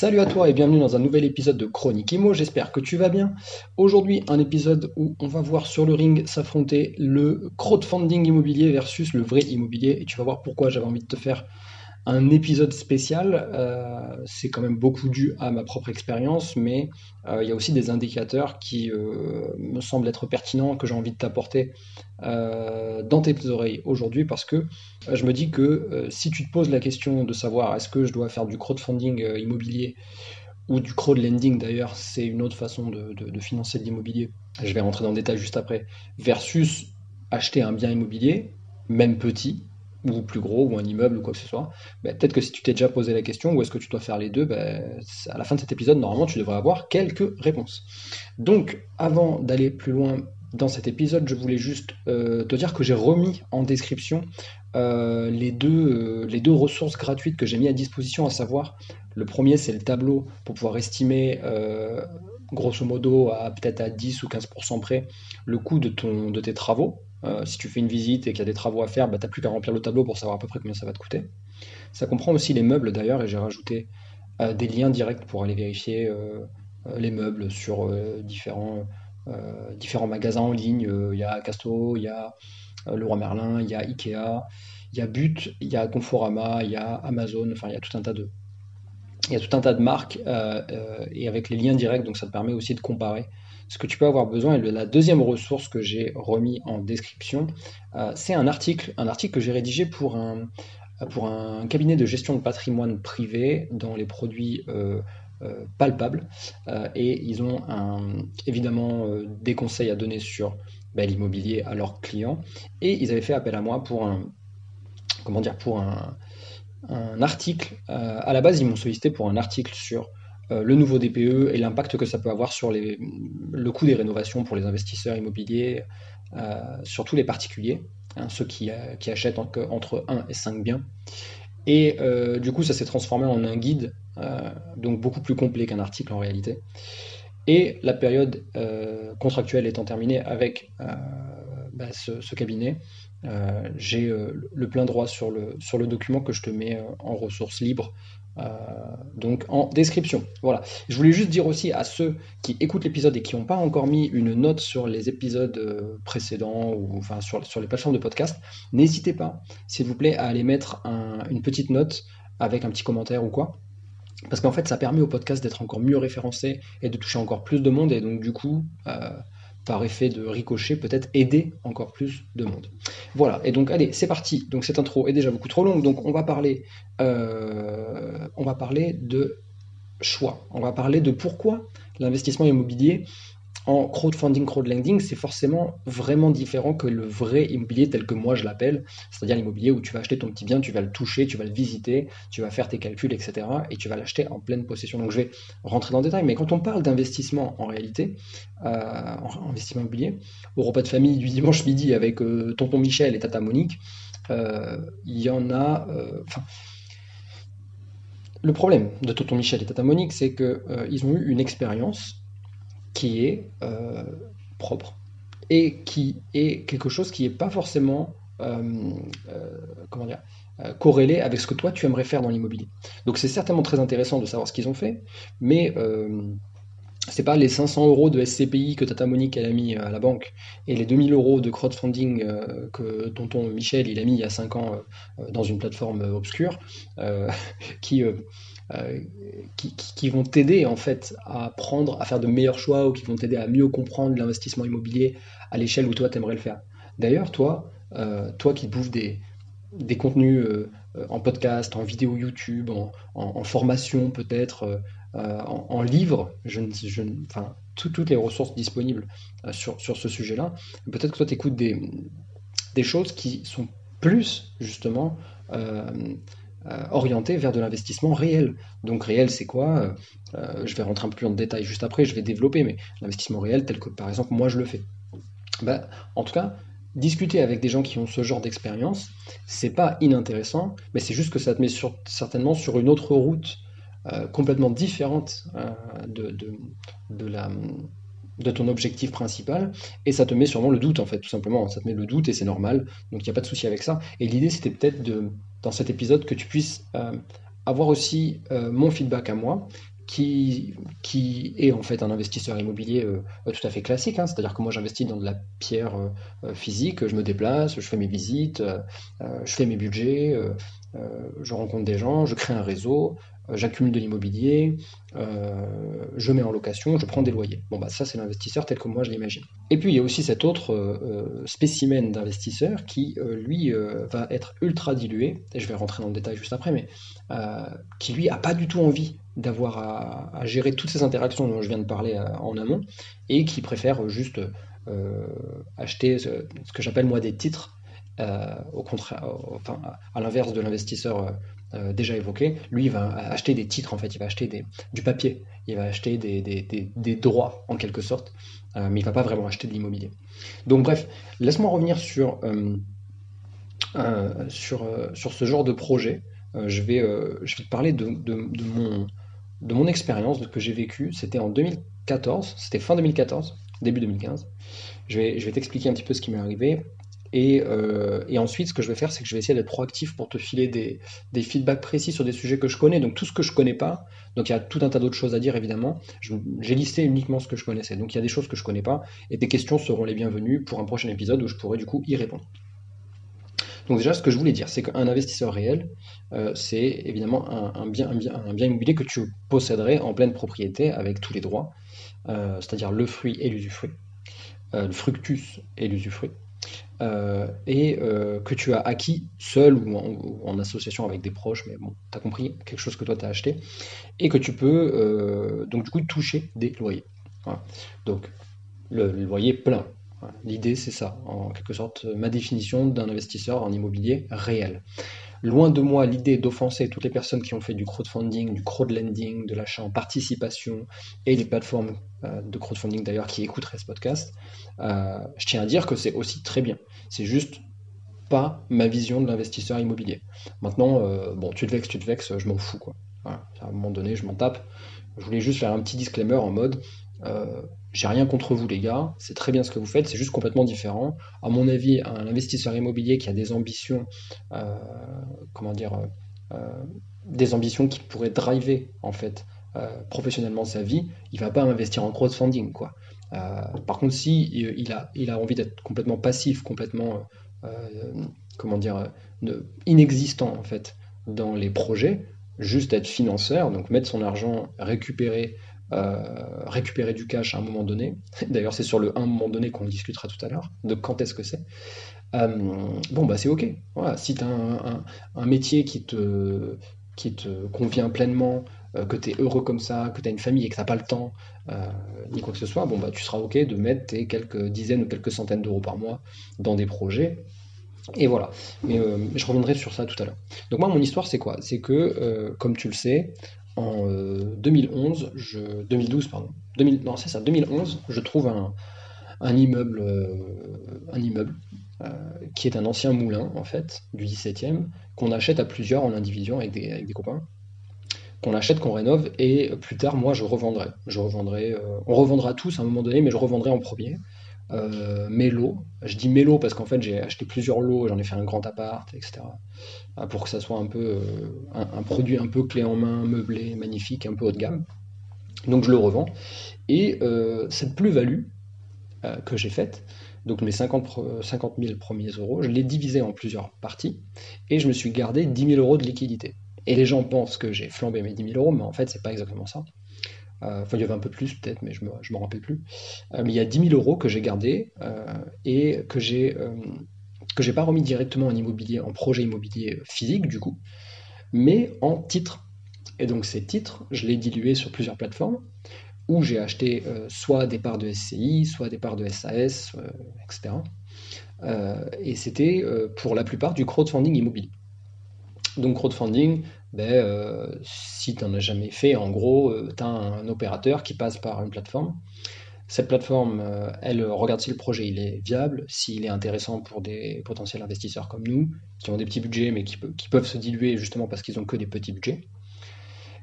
Salut à toi et bienvenue dans un nouvel épisode de Chronique Imo, j'espère que tu vas bien. Aujourd'hui un épisode où on va voir sur le ring s'affronter le crowdfunding immobilier versus le vrai immobilier et tu vas voir pourquoi j'avais envie de te faire un épisode spécial. Euh, c'est quand même beaucoup dû à ma propre expérience, mais euh, il y a aussi des indicateurs qui euh, me semblent être pertinents, que j'ai envie de t'apporter dans tes oreilles aujourd'hui, parce que je me dis que si tu te poses la question de savoir est-ce que je dois faire du crowdfunding immobilier ou du crowdlending d'ailleurs, c'est une autre façon de, de financer de l'immobilier, je vais rentrer dans le détail juste après, versus acheter un bien immobilier, même petit, ou plus gros, ou un immeuble, ou quoi que ce soit, ben, peut-être que si tu t'es déjà posé la question, ou est-ce que tu dois faire les deux, ben, à la fin de cet épisode, normalement, tu devrais avoir quelques réponses. Donc, avant d'aller plus loin dans cet épisode, je voulais juste euh, te dire que j'ai remis en description euh, les, deux, euh, les deux ressources gratuites que j'ai mis à disposition, à savoir, le premier, c'est le tableau pour pouvoir estimer grosso modo à peut-être à 10 ou 15% près le coût de tes travaux. Euh, si tu fais une visite et qu'il y a des travaux à faire, bah, tu n'as plus qu'à remplir le tableau pour savoir à peu près combien ça va te coûter. Ça comprend aussi les meubles d'ailleurs, et j'ai rajouté euh, des liens directs pour aller vérifier euh, les meubles sur différents, magasins en ligne. Il y a Casto, il y a Leroy Merlin, il y a Ikea, il y a But, il y a Conforama, il y a Amazon, enfin il y a tout un tas de, il y a tout un tas de marques et avec les liens directs, donc ça te permet aussi de comparer ce que tu peux avoir besoin. Et la deuxième ressource que j'ai remis en description, euh, c'est un article, un article que j'ai rédigé pour un, pour un cabinet de gestion de patrimoine privé dans les produits euh, euh, palpables. et ils ont évidemment des conseils à donner sur bah, l'immobilier à leurs clients. Et ils avaient fait appel à moi pour un, comment dire, pour un, un article. à la base, ils m'ont sollicité pour un article sur euh, le nouveau DPE et l'impact que ça peut avoir sur le coût des rénovations pour les investisseurs immobiliers, euh, surtout les particuliers, hein, ceux qui, euh, achètent entre 1 et 5 biens. Et du coup, ça s'est transformé en un guide, donc beaucoup plus complet qu'un article en réalité. Et la période contractuelle étant terminée avec bah, ce, cabinet, j'ai le plein droit sur le, sur le document que je te mets en ressources libres euh, donc en description. Voilà. Je voulais juste dire aussi à ceux qui écoutent l'épisode et qui n'ont pas encore mis une note sur les épisodes euh, précédents ou enfin sur, sur les plateformes de podcast, n'hésitez pas, s'il vous plaît, à aller mettre une petite note avec un petit commentaire ou quoi. Parce qu'en fait, ça permet au podcast d'être encore mieux référencé et de toucher encore plus de monde. Et donc, du coup, euh, par effet de ricochet, peut-être aider encore plus de monde. Voilà, et donc allez, c'est parti. Donc cette intro est déjà beaucoup trop longue, donc on va parler, euh, on va parler de choix. On va parler de pourquoi l'investissement immobilier en crowdfunding, crowdlending, c'est forcément vraiment différent que le vrai immobilier tel que moi je l'appelle, c'est-à-dire l'immobilier où tu vas acheter ton petit bien, tu vas le toucher, tu vas le visiter, tu vas faire tes calculs, etc. et tu vas l'acheter en pleine possession. Donc je vais rentrer dans le détail, mais quand on parle d'investissement en réalité, euh, en investissement immobilier, au repas de famille du dimanche midi avec euh, tonton Michel et tata Monique, euh, il y en a. le problème de tonton Michel et tata Monique, c'est qu'ils ont eu une expérience qui est euh, propre et qui est quelque chose qui n'est pas forcément euh, euh, comment corrélé avec ce que toi tu aimerais faire dans l'immobilier. Donc c'est certainement très intéressant de savoir ce qu'ils ont fait, mais c'est pas les 500 euros de SCPI que Tata Monique a mis à la banque et les 2000 euros de crowdfunding que tonton Michel a mis il y a 5 ans dans une plateforme obscure qui qui, vont t'aider en fait à prendre, à faire de meilleurs choix ou qui vont t'aider à mieux comprendre l'investissement immobilier à l'échelle où toi t'aimerais le faire. D'ailleurs, toi, euh, toi qui bouffes des, des contenus euh, en podcast, en vidéo YouTube, en, formation peut-être, en, en, livre, enfin, toutes les ressources disponibles sur, sur ce sujet-là, peut-être que toi tu écoutes des, des choses qui sont plus justement orienté vers de l'investissement réel. Donc réel, c'est quoi? Je vais rentrer un peu plus en détail juste après, je vais développer, mais l'investissement réel tel que par exemple moi je le fais. Ben, en tout cas, discuter avec des gens qui ont ce genre d'expérience, c'est pas inintéressant, mais c'est juste que ça te met certainement sur une autre route euh, complètement différente euh, de, de ton objectif principal, et ça te met sûrement le doute en fait, tout simplement. Ça te met le doute et c'est normal, donc il n'y a pas de souci avec ça. Et l'idée c'était peut-être de, dans cet épisode que tu puisses euh, avoir aussi mon feedback à moi, qui, qui est en fait un investisseur immobilier euh, tout à fait classique. Hein. C'est-à-dire que moi j'investis dans de la pierre euh, euh, physique, je me déplace, je fais mes visites, je fais mes budgets, je rencontre des gens, je crée un réseau, j'accumule de l'immobilier, je mets en location, je prends des loyers. Bon bah ça c'est l'investisseur tel que moi je l'imagine. Et puis il y a aussi cet autre spécimen d'investisseur qui lui va être ultra dilué, et je vais rentrer dans le détail juste après, mais qui lui a pas du tout envie d'avoir à, gérer toutes ces interactions dont je viens de parler euh, en amont, et qui préfère juste euh, acheter ce, que j'appelle moi des titres, euh, au contraire, à l'inverse de l'investisseur déjà évoqué, lui il va acheter des titres en fait, il va acheter du papier, il va acheter des, droits en quelque sorte, mais il va pas vraiment acheter de l'immobilier. Donc bref, laisse-moi revenir sur, sur, sur ce genre de projet. je, vais, je vais te parler de, de mon, de mon expérience, de ce que j'ai vécu, c'était en 2014, c'était fin 2014, début 2015. Je vais, je vais t'expliquer un petit peu ce qui m'est arrivé. Euh, et, ensuite, ce que je vais faire, c'est que je vais essayer d'être proactif pour te filer des, feedbacks précis sur des sujets que je connais. Donc tout ce que je connais pas, donc il y a tout un tas d'autres choses à dire évidemment. J'ai listé uniquement ce que je connaissais. Donc il y a des choses que je connais pas, et tes questions seront les bienvenues pour un prochain épisode où je pourrai du coup y répondre. Donc déjà, ce que je voulais dire, c'est qu'un investisseur réel, euh, c'est évidemment un, bien, immobilier que tu posséderais en pleine propriété avec tous les droits, euh, c'est-à-dire le fruit et l'usufruit, le fructus et l'usufruit, et que tu as acquis seul ou en, association avec des proches, mais bon, tu as compris, quelque chose que toi tu as acheté, et que tu peux donc du coup toucher des loyers. Donc le loyer plein, L'idée, c'est ça, en quelque sorte, ma définition d'un investisseur en immobilier réel. Loin de moi l'idée d'offenser toutes les personnes qui ont fait du crowdfunding, du crowdlending, de l'achat en participation et les plateformes euh, de crowdfunding d'ailleurs qui écouteraient ce podcast. Euh, je tiens à dire que c'est aussi très bien. C'est juste pas ma vision de l'investisseur immobilier. Maintenant, euh, bon, tu te vexes, tu te vexes, je m'en fous quoi. à un moment donné, je m'en tape. Je voulais juste faire un petit disclaimer en mode j'ai rien contre vous les gars, c'est très bien ce que vous faites, c'est juste complètement différent. À mon avis, un investisseur immobilier qui a des ambitions, euh, comment dire, euh, des ambitions qui pourraient driver en fait professionnellement sa vie, il va pas investir en crowdfunding quoi. par contre, si il a, il a envie d'être complètement passif, complètement, comment dire, inexistant en fait dans les projets, juste être financeur, donc mettre son argent, récupérer euh, récupérer du cash à un moment donné. D'ailleurs, c'est sur le un moment donné qu'on discutera tout à l'heure, de quand est-ce que c'est. Euh, bon, bah c'est ok. Si tu as un, métier qui te, qui te convient pleinement, euh, que tu es heureux comme ça, que tu as une famille et que tu n'as pas le temps, ni quoi que ce soit, bon, bah tu seras ok de mettre tes quelques dizaines ou quelques centaines d'euros par mois dans des projets. Et voilà. Mais je reviendrai sur ça tout à l'heure. Donc moi, mon histoire, c'est quoi? C'est que, comme tu le sais, en 2011, euh, je, 2012, pardon, 2000, non c'est ça, 2011, je trouve un, immeuble, euh, un immeuble euh, qui est un ancien moulin en fait du 17e qu'on achète à plusieurs en indivision avec des, avec des copains qu'on achète, qu'on rénove, et plus tard, moi, je revendrai. Je revendrai, on revendra tous à un moment donné, mais je revendrai en premier euh, mes lots. Je dis mes lots parce qu'en fait j'ai acheté plusieurs lots, j'en ai fait un grand appart, etc. Euh, pour que ça soit un peu euh, un, produit un peu clé en main, meublé, magnifique, un peu haut de gamme. Donc je le revends. Et cette plus-value que j'ai faite, donc mes 50, 50 000 premiers euros, je l'ai divisé en plusieurs parties et je me suis gardé 10 000 euros de liquidité. Et les gens pensent que j'ai flambé mes 10 000 euros, mais en fait c'est pas exactement ça. Euh, enfin, il y avait un peu plus peut-être, mais je ne me, rappelle plus. Euh, mais il y a 10 000 euros que j'ai gardés euh, et que j'ai que j'ai pas remis directement en immobilier, en projet immobilier physique du coup, mais en titres. Et donc ces titres, je les dilué sur plusieurs plateformes où j'ai acheté soit des parts de SCI, soit des parts de SAS, etc. et c'était pour la plupart du crowdfunding immobilier. Donc crowdfunding, ben, si tu n'en as jamais fait, en gros, tu as un opérateur qui passe par une plateforme cette plateforme, euh, elle regarde si le projet il est viable, s'il est intéressant pour des potentiels investisseurs comme nous, qui ont des petits budgets mais qui, peuvent se diluer justement parce qu'ils ont que des petits budgets.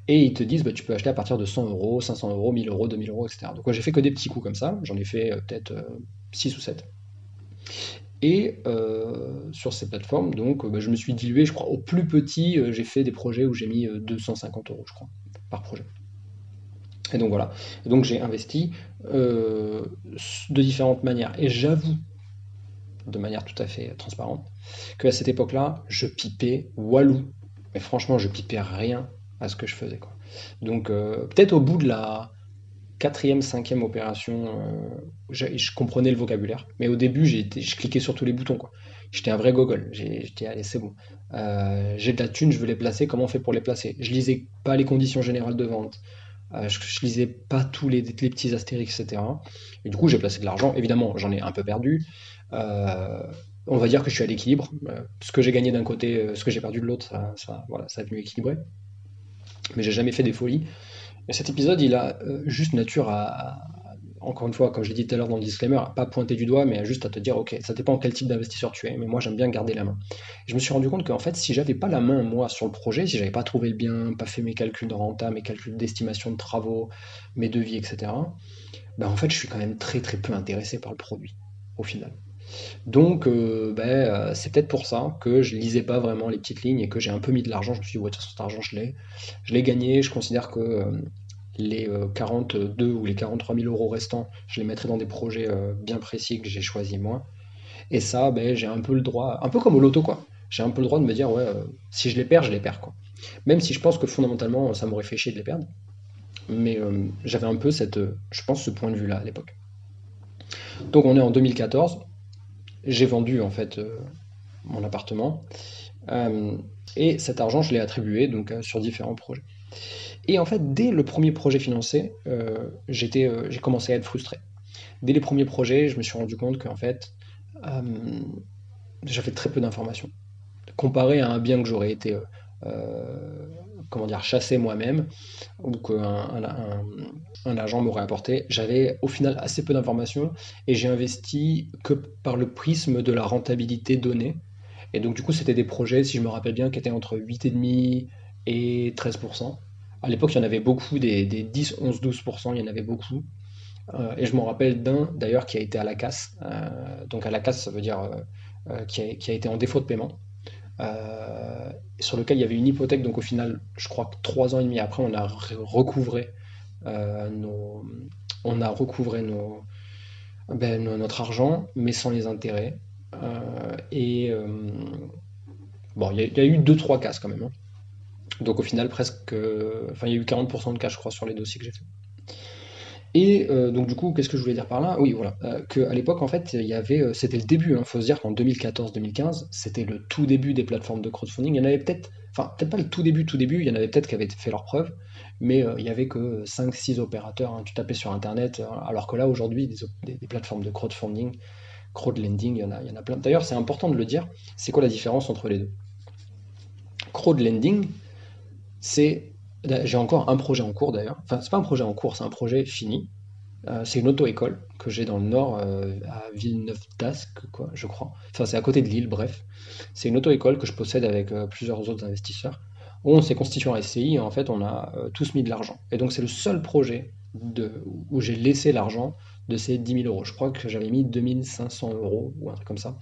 Et ils te disent, bah, tu peux acheter à partir de 100 euros, 500 euros, 1000 euros, 2000 euros, etc. Donc moi j'ai fait que des petits coups comme ça, j'en ai fait euh, peut-être 6 euh, ou 7. Et sur ces plateformes, donc bah, je me suis dilué, je crois, au plus petit, j'ai fait des projets où j'ai mis 250 euros, je crois, par projet. Et donc voilà. Et donc j'ai investi euh, de différentes manières. Et j'avoue, de manière tout à fait transparente, qu'à cette époque-là, je pipais walou. Mais franchement, je pipais rien à ce que je faisais. Quoi. Donc euh, peut-être au bout de la quatrième, cinquième opération, euh, je, comprenais le vocabulaire. Mais au début, je cliquais sur tous les boutons. J'étais un vrai gogol. J'étais, allez, c'est bon. j'ai de la thune, je veux les placer. Comment on fait pour les placer? Je lisais pas les conditions générales de vente. Euh, je, je, lisais pas tous les, petits astérix, etc. Et du coup, j'ai placé de l'argent. Évidemment, j'en ai un peu perdu. Euh, on va dire que je suis à l'équilibre. Euh, ce que j'ai gagné d'un côté, ce que j'ai perdu de l'autre, ça, voilà, ça a venu équilibrer. Mais j'ai jamais fait des folies. Et cet épisode, il a juste nature à, encore une fois, comme je l'ai dit tout à l'heure dans le disclaimer, pas pointer du doigt, mais juste à te dire, ok, ça dépend quel type d'investisseur tu es, mais moi j'aime bien garder la main. je me suis rendu compte qu'en fait, si j'avais pas la main, moi, sur le projet, si j'avais pas trouvé le bien, pas fait mes calculs de renta, mes calculs d'estimation de travaux, mes devis, etc., ben en fait, je suis quand même très très peu intéressé par le produit, au final. Donc, euh, ben, euh, c'est peut-être pour ça que je lisais pas vraiment les petites lignes et que j'ai un peu mis de l'argent. Je me suis dit, ouais, cet argent, je l'ai. Je l'ai gagné. Je considère que euh, les 42 euh, ou les 43 000 euros restants, je les mettrai dans des projets bien précis que j'ai choisi moi. Et ça, ben, j'ai un peu le droit, un peu comme au loto, quoi. J'ai un peu le droit de me dire, ouais, si je les perds, je les perds, quoi. Même si je pense que fondamentalement, ça m'aurait fait chier de les perdre. Mais j'avais un peu cette, je pense, ce point de vue-là à l'époque. Donc on est en 2014. J'ai vendu en fait mon appartement. et cet argent, je l'ai attribué donc sur différents projets. Et en fait, dès le premier projet financé, euh, euh, j'ai commencé à être frustré. Dès les premiers projets, je me suis rendu compte qu'en fait, euh, j'avais très peu d'informations. Comparé à un bien que j'aurais été, comment dire, chassé moi-même, ou qu'un un, agent m'aurait apporté, j'avais au final assez peu d'informations et j'ai investi que par le prisme de la rentabilité donnée. Et donc, du coup, c'était des projets, si je me rappelle bien, qui étaient entre 8,5 et 13%. À l'époque, il y en avait beaucoup, des, 10, 11, 12%, il y en avait beaucoup. Euh, et je m'en rappelle d'un, d'ailleurs, qui a été à la casse. Euh, donc à la casse, ça veut dire euh, qui a, été en défaut de paiement. Sur lequel il y avait une hypothèque, donc au final, je crois que trois ans et demi après, on a recouvré nos, on a recouvré ben, notre argent, mais sans les intérêts. et bon, il y, a eu deux, trois casses quand même. Hein. Donc au final, presque, enfin il y a eu 40% de cas, je crois, sur les dossiers que j'ai fait. Et euh, donc du coup, qu'est-ce que je voulais dire par là? Oui, voilà, euh, qu'à l'époque, en fait, il y avait, euh, c'était le début. Il hein, faut se dire qu'en 2014-2015, c'était le tout début des plateformes de crowdfunding. Il y en avait peut-être, enfin peut-être pas le tout début, tout début. Il y en avait peut-être qui avaient fait leurs preuves, mais il y avait que 5-6 opérateurs. Hein, tu tapais sur Internet, alors que là aujourd'hui, des, plateformes de crowdfunding, crowdlending, il y en a, il y en a plein. D'ailleurs, c'est important de le dire. C'est quoi la différence entre les deux? Crowdlending, c'est j'ai encore un projet en cours d'ailleurs. Enfin, c'est pas un projet en cours, c'est un projet fini. Euh, c'est une auto-école que j'ai dans le nord, euh, à Villeneuve-d'Ascq, je crois. Enfin, c'est à côté de Lille, bref. C'est une auto-école que je possède avec euh, plusieurs autres investisseurs. Où on s'est constitué en SCI et en fait, on a tous mis de l'argent. Et donc, c'est le seul projet où j'ai laissé l'argent de ces 10 000 euros. Je crois que j'avais mis 2500 euros ou un truc comme ça.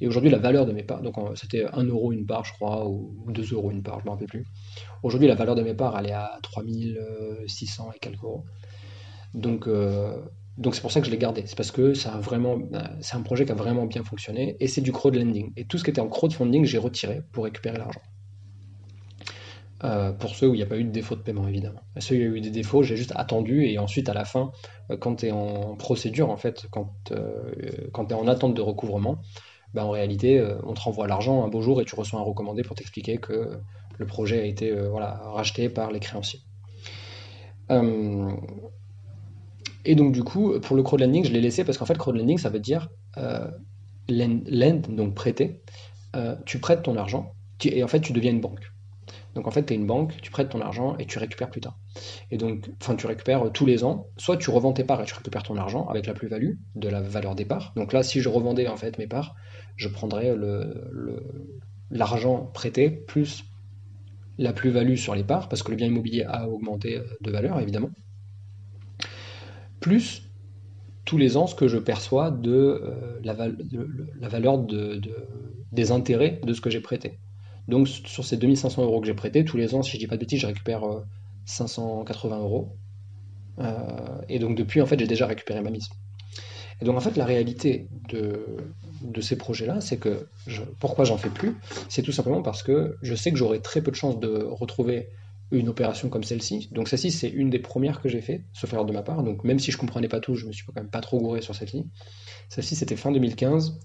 Et aujourd'hui, la valeur de mes parts, donc c'était 1 euro une part, je crois, ou 2 euros une part, je ne me rappelle plus. Aujourd'hui, la valeur de mes parts, elle est à 3600 et quelques euros. Donc, euh, donc c'est pour ça que je l'ai gardé. C'est parce que vraiment, c'est un projet qui a vraiment bien fonctionné et c'est du crowdlending. Et tout ce qui était en crowdfunding, j'ai retiré pour récupérer l'argent. Euh, pour ceux où il n'y a pas eu de défaut de paiement, évidemment. ceux où il y a eu des défauts, j'ai juste attendu et ensuite, à la fin, euh, quand tu es en procédure, en fait, quand, quand tu es en attente de recouvrement, bah, en réalité, euh, on te renvoie l'argent un beau jour et tu reçois un recommandé pour t'expliquer que le projet a été euh, racheté par les créanciers. Euh, et donc, du coup, pour le crowdlending, je l'ai laissé parce qu'en fait, crowdlending, ça veut dire lend, donc prêter. tu prêtes ton argent et en fait, tu deviens une banque. Donc en fait, tu es une banque, tu prêtes ton argent et tu récupères plus tard. Et donc, enfin, tu récupères tous les ans. Soit tu revends tes parts et tu récupères ton argent avec la plus-value de la valeur des parts. Donc là, si je revendais en fait mes parts, je prendrais l'argent prêté plus la plus-value sur les parts, parce que le bien immobilier a augmenté de valeur, évidemment. Plus tous les ans ce que je perçois de, euh, la, valeur des intérêts de ce que j'ai prêté. Donc sur ces 2500 euros que j'ai prêtés, tous les ans, si je dis pas de bêtises, je récupère 580 euh, euros. Euh, et donc depuis, en fait, j'ai déjà récupéré ma mise. Et donc en fait, la réalité de, ces projets-là, c'est que pourquoi j'en fais plus, c'est tout simplement parce que je sais que j'aurai très peu de chances de retrouver une opération comme celle-ci. Donc celle-ci, c'est une des premières que j'ai fait, sauf erreur de ma part. Donc même si je comprenais pas tout, je me suis quand même pas trop gouré sur ligne. Celle-ci, c'était fin 2015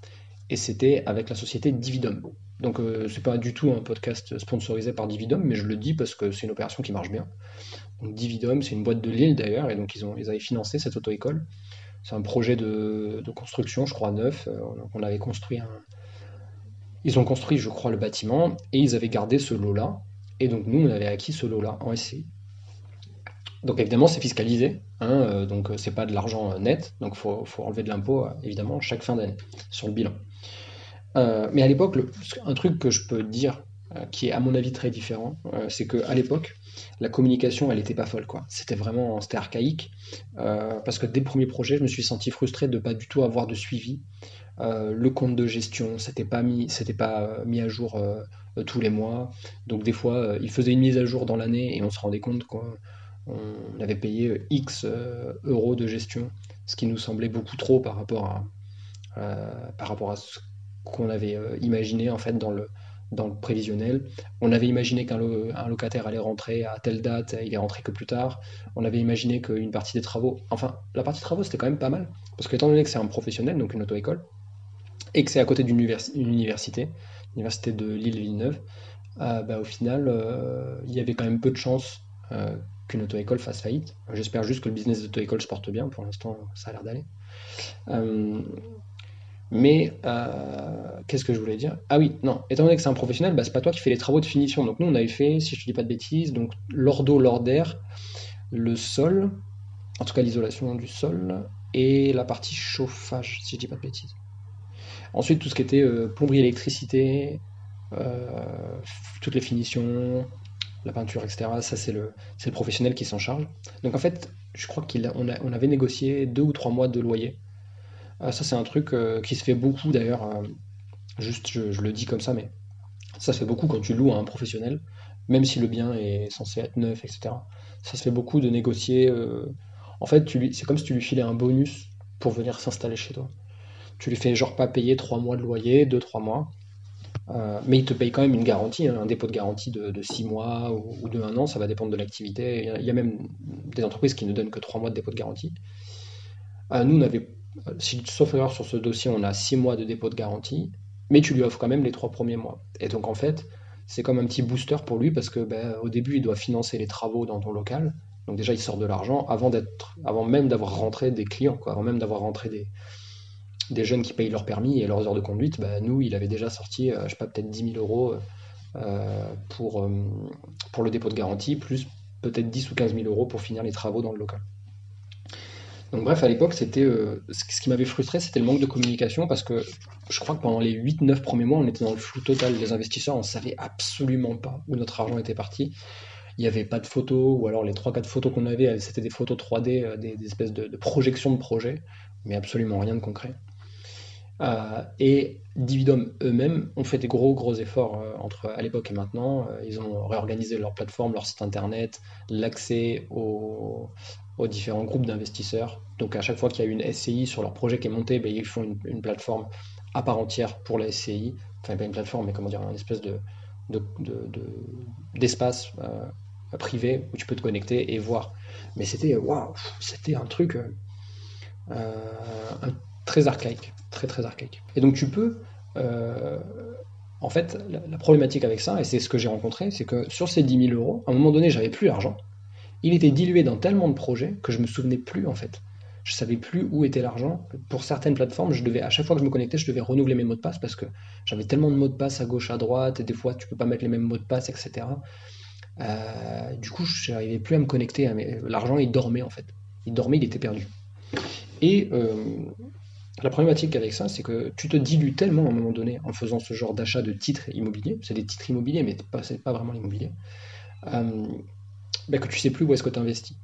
et c'était avec la société Dividum. Donc euh, c'est pas du tout un podcast sponsorisé par Dividum, mais je le dis parce que c'est une opération qui marche bien. Donc Dividum, c'est une boîte de Lille d'ailleurs, et donc ils, ont, ils avaient financé cette auto-école. C'est un projet de, construction, je crois, neuf. Euh, on avait construit. Ils ont construit, je crois, le bâtiment, et ils avaient gardé ce lot-là. Et donc nous, on avait acquis ce lot-là en SCI. Donc évidemment, c'est fiscalisé, hein, euh, donc c'est pas de l'argent net, donc il faut, faut, enlever de l'impôt, évidemment, chaque fin d'année, sur le bilan. Euh, mais à l'époque, un truc que je peux dire euh, qui est à mon avis très différent, euh, c'est qu'à l'époque, la communication, elle n'était pas folle. quoi. C'était vraiment c'était archaïque. parce que dès le premier projet, je me suis senti frustré de ne pas du tout avoir de suivi. le compte de gestion, c'était pas mis, c'était pas mis à jour tous les mois. Donc des fois, il faisait une mise à jour dans l'année et on se rendait compte qu'on avait payé X euros de gestion, ce qui nous semblait beaucoup trop par rapport à, par rapport à ce qu'on avait euh, imaginé en fait dans le, dans le prévisionnel. On avait imaginé qu'un locataire allait rentrer à telle date, il est rentré que plus tard. On avait imaginé qu'une partie des travaux, enfin la partie travaux c'était quand même pas mal, parce que étant donné que c'est un professionnel, donc une auto-école, et que c'est à côté d'une université, l'université de Lille-Villeneuve, euh, bah, au final euh, il y avait quand même peu de chances qu'une auto-école fasse faillite. J'espère juste que le business d'auto-école se porte bien, pour l'instant ça a l'air d'aller. Mais euh, qu'est-ce que je voulais dire? Ah oui, non, étant donné que c'est un professionnel, bah, c'est pas toi qui fais les travaux de finition. Donc nous, on avait fait, si je ne dis pas de bêtises, donc l'ordo, l'ordaire, le sol, en tout cas l'isolation du sol, et la partie chauffage, si je dis pas de bêtises. Ensuite, tout ce qui était euh, plomberie, électricité, euh, toutes les finitions, la peinture, etc. Ça, c'est le, le professionnel qui s'en charge. Donc en fait, je crois qu'on on avait négocié deux ou trois mois de loyer ça, c'est un truc euh, qui se fait beaucoup d'ailleurs. Euh, juste, je, le dis comme ça, mais ça se fait beaucoup quand tu loues à un professionnel, même si le bien est censé être neuf, etc. Ça se fait beaucoup de négocier. Euh, en fait, c'est comme si tu lui filais un bonus pour venir s'installer chez toi. Tu lui fais genre pas payer 3 mois de loyer, 2-3 mois, mais il te paye quand même une garantie, hein, un dépôt de garantie de, 6 mois ou, de 1 an, ça va dépendre de l'activité. Il y, a même des entreprises qui ne donnent que 3 mois de dépôt de garantie. nous, on avait si, sauf erreur sur ce dossier, on a 6 mois de dépôt de garantie, mais tu lui offres quand même les 3 premiers mois. Et donc en fait, c'est comme un petit booster pour lui parce que ben, au début, il doit financer les travaux dans ton local. Donc déjà, il sort de l'argent avant, même d'avoir rentré des clients, avant même d'avoir rentré des, jeunes qui payent leur permis et leurs heures de conduite. Ben, nous, il avait déjà sorti, euh, je sais pas, peut-être 10 000 euros euh, pour, euh, pour le dépôt de garantie, plus peut-être 10 ou 15 000 euros pour finir les travaux dans le local. Donc bref, à l'époque, c'était euh, ce qui m'avait frustré, c'était le manque de communication parce que je crois que pendant les 8-9 premiers mois, on était dans le flou total. Les investisseurs, on savait absolument pas où notre argent était parti. Il n'y avait pas de photos, ou alors les 3-4 photos qu'on avait, c'était des photos 3D, euh, des, espèces de, projections de projets, mais absolument rien de concret. Euh, et Dividum eux-mêmes ont fait des gros gros efforts entre à l'époque et maintenant. ils ont réorganisé leur plateforme, leur site internet, l'accès aux, aux différents groupes d'investisseurs. Donc à chaque fois qu'il y a une SCI sur leur projet qui est monté, ben, ils font une, plateforme à part entière pour la SCI. Enfin pas une plateforme, mais comment dire, une espèce de, d'espace euh, privé où tu peux te connecter et voir. Mais c'était waouh, c'était un truc euh, très archaïque, très très archaïque. Et donc tu peux euh, en fait, la, problématique avec ça, et c'est ce que j'ai rencontré, c'est que sur ces 10 000 euros, à un moment donné, j'avais plus l'argent il était dilué dans tellement de projets que je me souvenais plus en fait. je savais plus où était l'argent. Pour certaines plateformes, je devais, à chaque fois que je me connectais, je devais renouveler mes mots de passe parce que j'avais tellement de mots de passe à gauche, à droite, et des fois tu peux pas mettre les mêmes mots de passe, etc. Euh, du coup, je n'arrivais plus à me connecter. L'argent, il dormait en fait. Il dormait, il était perdu. Et euh, la problématique avec ça, c'est que tu te dilues tellement à un moment donné en faisant ce genre d'achat de titres immobiliers. C'est des titres immobiliers, mais ce n'est pas vraiment l'immobilier. Euh, ben que tu sais plus où est-ce que tu investis.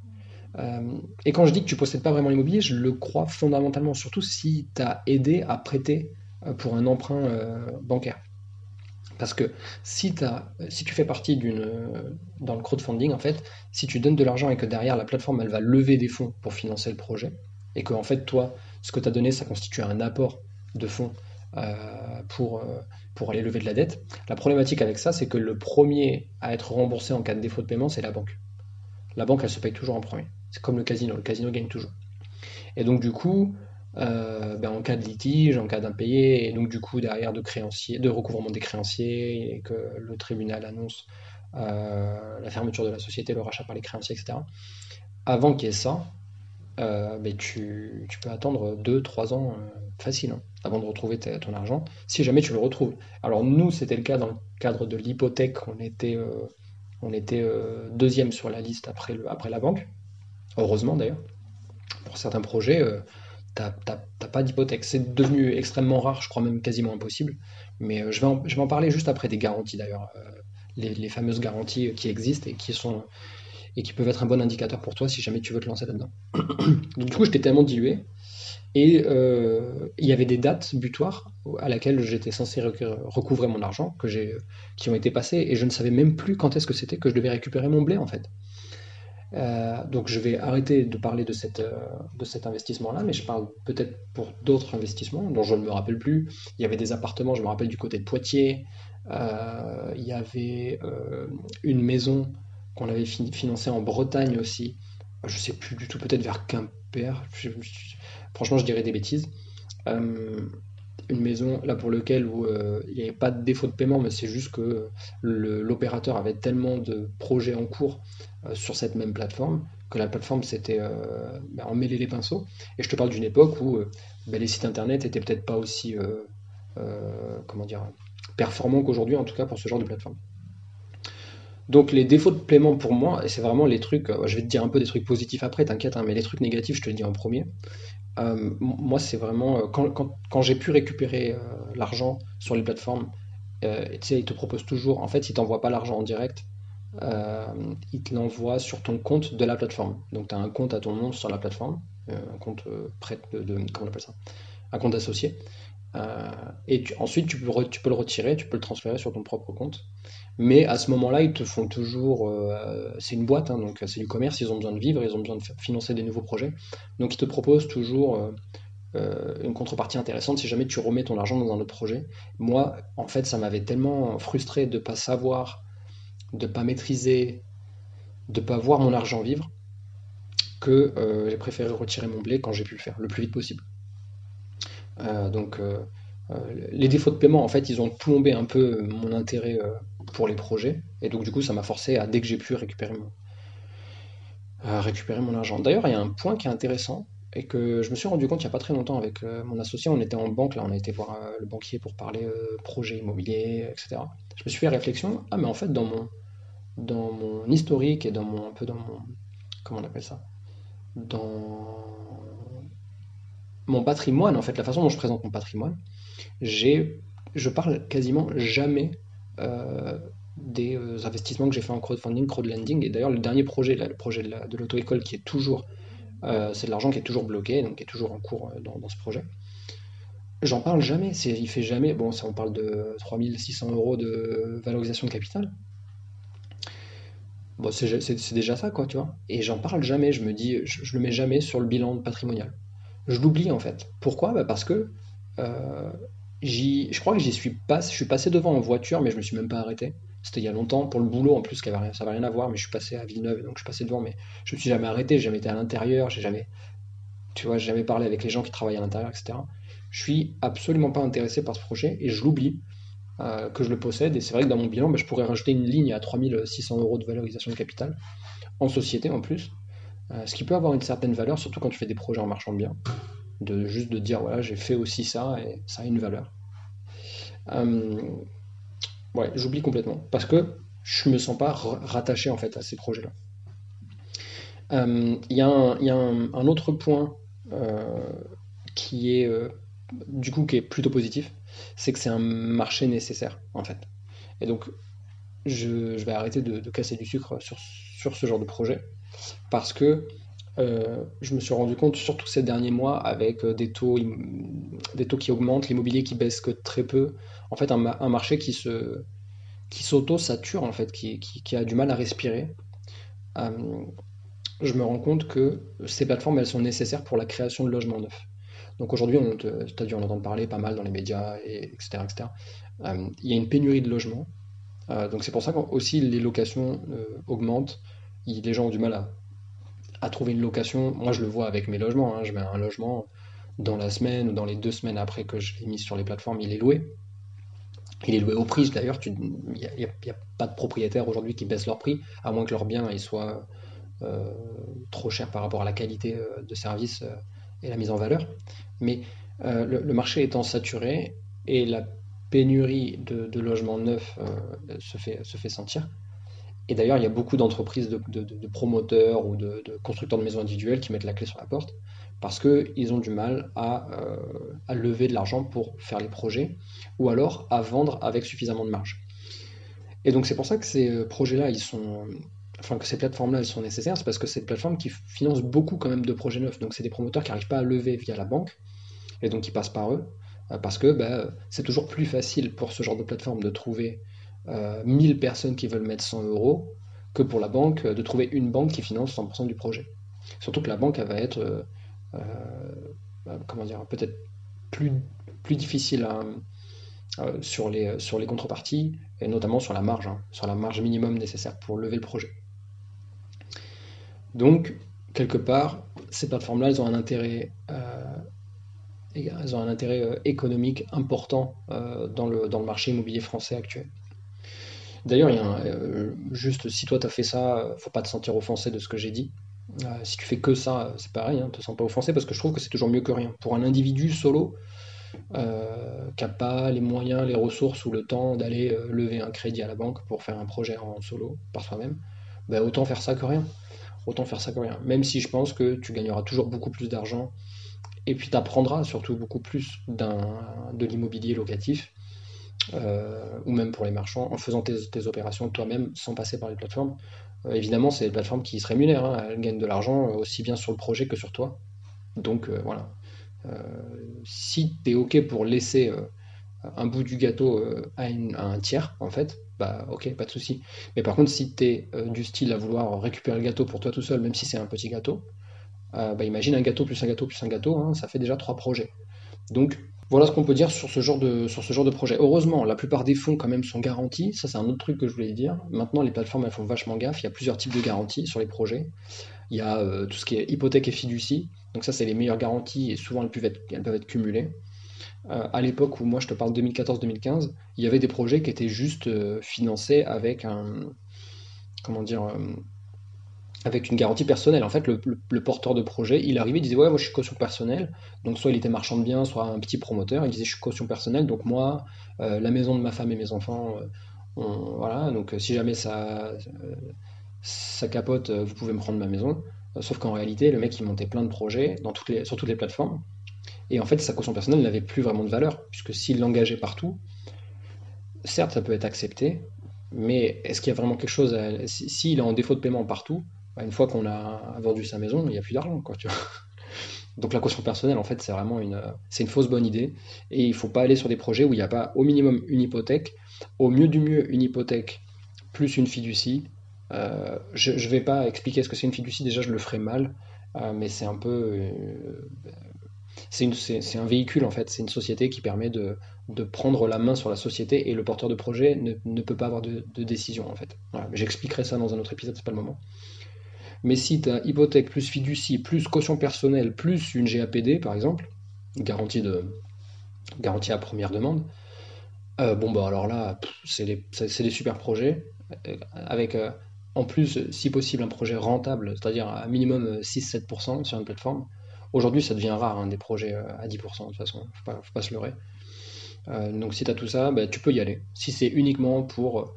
Euh, et quand je dis que tu possèdes pas vraiment l'immobilier, je le crois fondamentalement, surtout si tu as aidé à prêter euh, pour un emprunt euh, bancaire. Parce que si, si tu fais partie d'une dans le crowdfunding, en fait, si tu donnes de l'argent et que derrière la plateforme elle va lever des fonds pour financer le projet, et que en fait toi, ce que tu as donné, ça constitue un apport de fonds pour, pour aller lever de la dette, la problématique avec ça, c'est que le premier à être remboursé en cas de défaut de paiement, c'est la banque. La banque, elle se paye toujours en premier. C'est comme le casino, le casino gagne toujours. Et donc du coup, euh, ben, en cas de litige, en cas d'impayé, et donc du coup derrière de créanciers, de recouvrement des créanciers, et que le tribunal annonce euh, la fermeture de la société, le rachat par les créanciers, etc. Avant qu'il y ait ça, euh, ben, tu, peux attendre 2-3 ans facile hein, avant de retrouver ton argent, si jamais tu le retrouves. Alors nous, c'était le cas dans le cadre de l'hypothèque, on était, on était deuxième sur la liste après, le, après la banque. Heureusement d'ailleurs. Pour certains projets, euh, tu n'as pas d'hypothèque. C'est devenu extrêmement rare, je crois même quasiment impossible. Mais euh, je, vais en, je vais en parler juste après des garanties d'ailleurs. Euh, les, fameuses garanties qui existent et qui sont et qui peuvent être un bon indicateur pour toi si jamais tu veux te lancer là-dedans. Du coup, j'étais tellement dilué. Et il y avait des dates butoirs à laquelle j'étais censé recouvrer mon argent, que qui ont été passées, et je ne savais même plus quand est-ce que c'était que je devais récupérer mon blé en fait. Euh, donc je vais arrêter de parler de, cette, euh, de cet investissement-là, mais je parle peut-être pour d'autres investissements dont je ne me rappelle plus. Il y avait des appartements, je me rappelle du côté de Poitiers. Euh, il y avait une maison qu'on avait financée en Bretagne aussi. Je sais plus du tout, peut-être vers Quimper. franchement, je dirais des bêtises une maison là pour lequel où, il n'y avait pas de défaut de paiement, mais c'est juste que l'opérateur avait tellement de projets en cours euh, sur cette même plateforme, que la plateforme s'était euh, bah, emmêlée les pinceaux. Et je te parle d'une époque où euh, bah, les sites internet étaient peut-être pas aussi comment dire, performants qu'aujourd'hui, en tout cas pour ce genre de plateforme. Donc les défauts de paiement pour moi, et c'est vraiment les trucs, je vais te dire un peu des trucs positifs après, t'inquiète, hein, mais les trucs négatifs, je te le dis en premier. moi, c'est vraiment quand, j'ai pu récupérer l'argent sur les plateformes, sais, ils te proposent toujours, en fait, ils t'envoient pas l'argent en direct, euh, il te l'envoie sur ton compte de la plateforme. Donc tu as un compte à ton nom sur la plateforme, euh, un compte euh, prêt de, comment on appelle ça? Un compte associé. Et ensuite tu peux, le retirer, tu peux le transférer sur ton propre compte. Mais à ce moment-là, ils te font toujours. c'est une boîte, hein, donc c'est du commerce, ils ont besoin de vivre, ils ont besoin de financer des nouveaux projets. Donc ils te proposent toujours une contrepartie intéressante si jamais tu remets ton argent dans un autre projet. Moi, en fait, ça m'avait tellement frustré de ne pas savoir de pas maîtriser, de pas voir mon argent vivre, que euh, j'ai préféré retirer mon blé quand j'ai pu le faire, le plus vite possible. Euh, donc euh, les défauts de paiement, en fait, ils ont plombé un peu mon intérêt pour les projets, et donc du coup, ça m'a forcé à, dès que j'ai pu, récupérer mon, récupérer mon argent. D'ailleurs, il y a un point qui est intéressant, et que je me suis rendu compte il n'y a pas très longtemps avec mon associé, on était en banque, là on a été voir le banquier pour parler projet immobilier, etc. Je me suis fait réflexion, ah mais en fait dans mon, dans mon historique et dans mon un peu dans mon comment on appelle ça? Dans mon patrimoine en fait la façon dont je présente mon patrimoine j'ai je parle quasiment jamais euh, des euh, investissements que j'ai fait en crowdfunding crowdlending. Et d'ailleurs le dernier projet le projet de l'auto-école qui est toujours euh, c'est de l'argent qui est toujours bloqué donc qui est toujours en cours dans, ce projet. J'en parle jamais. Il fait jamais bon ça on parle de 3600 euros de valorisation de capital. Bon, c'est déjà ça, quoi, tu vois. Et j'en parle jamais, je me dis, je, le mets jamais sur le bilan patrimonial. Je l'oublie, en fait. Pourquoi? Bah Parce que euh, je crois que j'y suis pas, je suis passé devant en voiture, mais je me suis même pas arrêté. C'était il y a longtemps, pour le boulot en plus, ça n'avait rien à voir, mais je suis passé à Villeneuve, donc je suis passé devant, mais je me suis jamais arrêté, j'ai jamais été à l'intérieur, j'ai jamais, tu vois, jamais parlé avec les gens qui travaillent à l'intérieur, etc. Je suis absolument pas intéressé par ce projet et je l'oublie. Euh, que je le possède. Et c'est vrai que dans mon bilan, bah, je pourrais rajouter une ligne à 3600 euros de valorisation de capital, en société en plus. Ce qui peut avoir une certaine valeur, surtout quand tu fais des projets en marchand bien, de juste de dire voilà j'ai fait aussi ça et ça a une valeur. ouais, j'oublie complètement parce que je me sens pas rattaché en fait à ces projets-là. Il y a, un, autre point qui est du coup qui est plutôt positif, c'est que c'est un marché nécessaire en fait. Et donc je, vais arrêter de, casser du sucre sur, sur, ce genre de projet parce que euh, je me suis rendu compte, surtout ces derniers mois, avec euh, des taux, des taux qui augmentent, l'immobilier qui baisse que très peu, en fait un, marché qui se qui s'auto-sature en fait, qui, qui, a du mal à respirer. Euh, je me rends compte que ces plateformes, elles sont nécessaires pour la création de logements neufs. Donc aujourd'hui, tu as dû en entendre parler pas mal dans les médias, et, etc. etc. il y a une pénurie de logements. donc c'est pour ça qu'aussi les locations augmentent. Les gens ont du mal à, trouver une location. Moi, je le vois avec mes logements. Hein. Je mets un logement dans la semaine ou dans les deux semaines après que je l'ai mis sur les plateformes, il est loué. Il est loué au prix d'ailleurs. Il n'y a, pas de propriétaires aujourd'hui qui baissent leur prix, à moins que leur bien il soit euh, trop cher par rapport à la qualité euh, de service euh, et la mise en valeur. Mais le, marché étant saturé et la pénurie de, logements neufs se fait sentir, et d'ailleurs, il y a beaucoup d'entreprises de, promoteurs ou de, constructeurs de maisons individuelles qui mettent la clé sur la porte parce qu'ils ont du mal euh, à, lever de l'argent pour faire les projets ou alors à vendre avec suffisamment de marge. Et donc c'est pour ça que ces euh, projets-là, ils sont, enfin que ces plateformes-là, elles sont nécessaires, c'est parce que c'est des plateformes qui financent beaucoup quand même de projets neufs. Donc c'est des promoteurs qui n'arrivent pas à lever via la banque et donc qui passent par eux euh, parce que bah, c'est toujours plus facile pour ce genre de plateforme de trouver 1000 euh, personnes qui veulent mettre 100 euros que pour la banque de trouver une banque qui finance 100% du projet. Surtout que la banque, elle va être, euh, euh, comment dire, peut-être plus, difficile sur, les, contreparties et notamment sur la marge, hein, sur la marge minimum nécessaire pour lever le projet. Donc, quelque part, ces plateformes-là, elles ont un intérêt, économique important dans le marché immobilier français actuel. D'ailleurs, euh, juste si toi tu as fait ça, euh, faut pas te sentir offensé de ce que j'ai dit. Euh, si tu fais que ça, c'est pareil, hein, te sens pas offensé parce que je trouve que c'est toujours mieux que rien. Pour un individu solo qui n'a pas les moyens, les ressources ou le temps d'aller lever un crédit à la banque pour faire un projet en solo par soi-même, bah, autant faire ça que rien. Autant faire ça que rien. Même si je pense que tu gagneras toujours beaucoup plus d'argent et puis tu apprendras surtout beaucoup plus de l'immobilier locatif euh, ou même pour les marchands, en faisant tes, opérations toi-même sans passer par les plateformes. Euh, évidemment, c'est les plateformes qui se rémunèrent, hein. elles gagnent de l'argent euh, aussi bien sur le projet que sur toi. Donc voilà. si tu es OK pour laisser un bout du gâteau à, un tiers, en fait, bah ok, pas de souci. Mais par contre, si tu es du style à vouloir récupérer le gâteau pour toi tout seul, même si c'est un petit gâteau, bah imagine un gâteau plus un gâteau plus un gâteau, hein, ça fait déjà trois projets. Donc voilà ce qu'on peut dire sur ce, genre de, projet. Heureusement, la plupart des fonds quand même sont garantis. Ça, c'est un autre truc que je voulais dire. Maintenant, les plateformes, elles font vachement gaffe. Il y a plusieurs types de garanties sur les projets. Il y a euh, tout ce qui est hypothèque et fiducie. Donc ça, c'est les meilleures garanties et souvent elles peuvent être, elles peuvent être cumulées. Euh, à l'époque où moi je te parle 2014-2015, il y avait des projets qui étaient juste euh, financés avec un, comment dire, avec une garantie personnelle. En fait, le, porteur de projet, il arrivait, il disait Ouais, moi je suis caution personnelle. Donc, soit il était marchand de biens, soit un petit promoteur. Il disait Je suis caution personnelle, donc moi, euh, la maison de ma femme et mes enfants, euh, voilà. Donc, euh, si jamais ça, capote, vous pouvez me prendre ma maison. Sauf qu'en réalité, le mec, il montait plein de projets sur toutes les plateformes. Et en fait, sa caution personnelle n'avait plus vraiment de valeur, puisque s'il l'engageait partout, certes, ça peut être accepté, mais est-ce qu'il y a vraiment quelque chose S'il est en défaut de paiement partout, une fois qu'on a vendu sa maison, il n'y a plus d'argent. Donc la caution personnelle, en fait, c'est vraiment une, c'est une fausse bonne idée. Et il ne faut pas aller sur des projets où il n'y a pas au minimum une hypothèque, au mieux du mieux une hypothèque plus une fiducie. Euh, je ne vais pas expliquer ce que c'est une fiducie, déjà je le ferai mal, euh, mais c'est un peu... Euh, c'est un véhicule en fait, c'est une société qui permet de, prendre la main sur la société et le porteur de projet ne, peut pas avoir de, décision en fait. J'expliquerai ça dans un autre épisode, c'est pas le moment. Mais si tu as hypothèque plus fiducie, plus caution personnelle, plus une GAPD, par exemple, garantie, de, garantie à première demande, euh, bon, bah alors là, c'est des, super projets, euh, avec, euh, en plus, si possible, un projet rentable, c'est-à-dire à minimum 6-7% sur une plateforme. Aujourd'hui, ça devient rare, hein, des projets à 10%, de toute façon, faut pas, faut pas se leurrer. donc si tu as tout ça, bah, tu peux y aller. Si c'est uniquement pour...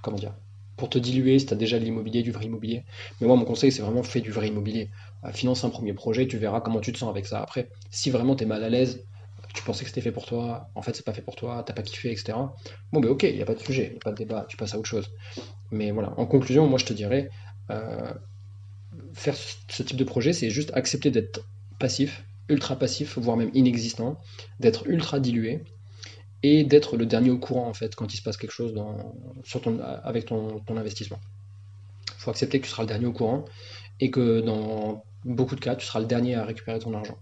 comment dire pour te diluer si tu as déjà de l'immobilier, du vrai immobilier. Mais moi, mon conseil, c'est vraiment fais du vrai immobilier. finance un premier projet, tu verras comment tu te sens avec ça. Après, si vraiment tu es mal à l'aise, tu pensais que c'était fait pour toi, en fait c'est pas fait pour toi, t'as pas kiffé, etc. Bon ben ok, il n'y a pas de sujet, il n'y a pas de débat, tu passes à autre chose. Mais voilà, en conclusion, moi je te dirais, euh, faire ce type de projet, c'est juste accepter d'être passif, ultra passif, voire même inexistant, d'être ultra dilué, et d'être le dernier au courant en fait quand il se passe quelque chose dans, sur ton, avec ton, investissement. Il faut accepter que tu seras le dernier au courant et que dans beaucoup de cas, tu seras le dernier à récupérer ton argent.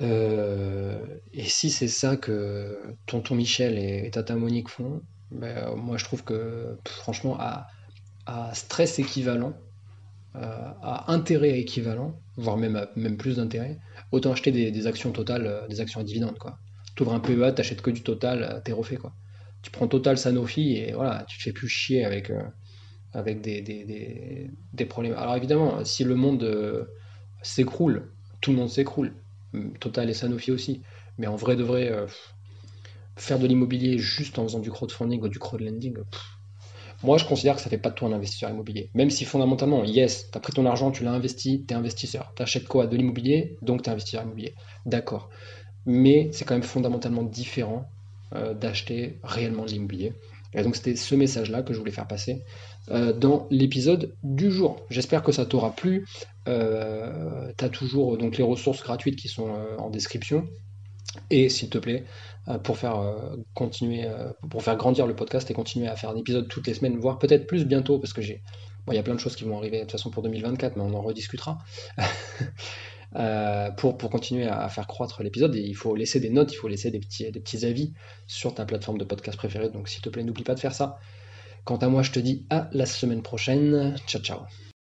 Euh, et si c'est ça que tonton Michel et, tata Monique font, ben, moi je trouve que franchement à, stress équivalent, euh, à intérêt équivalent, voire même, même plus d'intérêt, autant acheter des, actions totales, euh, des actions à dividendes. Quoi. Tu ouvres un PEA, tu achètes que du total, t'es refait. Quoi. Tu prends total Sanofi et voilà, tu te fais plus chier avec, avec des, des, problèmes. Alors évidemment, si le monde s'écroule, tout le monde s'écroule. Total et Sanofi aussi. Mais en vrai de vrai, euh, faire de l'immobilier juste en faisant du crowdfunding ou du crowdlending, moi je considère que ça fait pas de toi un investisseur immobilier. Même si fondamentalement, yes, tu as pris ton argent, tu l'as investi, tu es investisseur. Tu achètes quoi? De l'immobilier, donc tu es investisseur immobilier. D'accord. Mais c'est quand même fondamentalement différent euh, d'acheter réellement de l'immobilier. Et donc c'était ce message-là que je voulais faire passer euh, dans l'épisode du jour. J'espère que ça t'aura plu. Euh, tu as toujours donc les ressources gratuites qui sont euh, en description. Et s'il te plaît, pour faire continuer, pour faire grandir le podcast et continuer à faire un épisode toutes les semaines, voire peut-être plus bientôt, parce que j'ai, il y a plein de choses qui vont arriver de toute façon pour 2024, mais on en rediscutera. pour, pour continuer à, faire croître l'épisode, il faut laisser des notes, il faut laisser des petits, des petits avis sur ta plateforme de podcast préférée. Donc s'il te plaît, n'oublie pas de faire ça. Quant à moi, je te dis à la semaine prochaine. Ciao, ciao.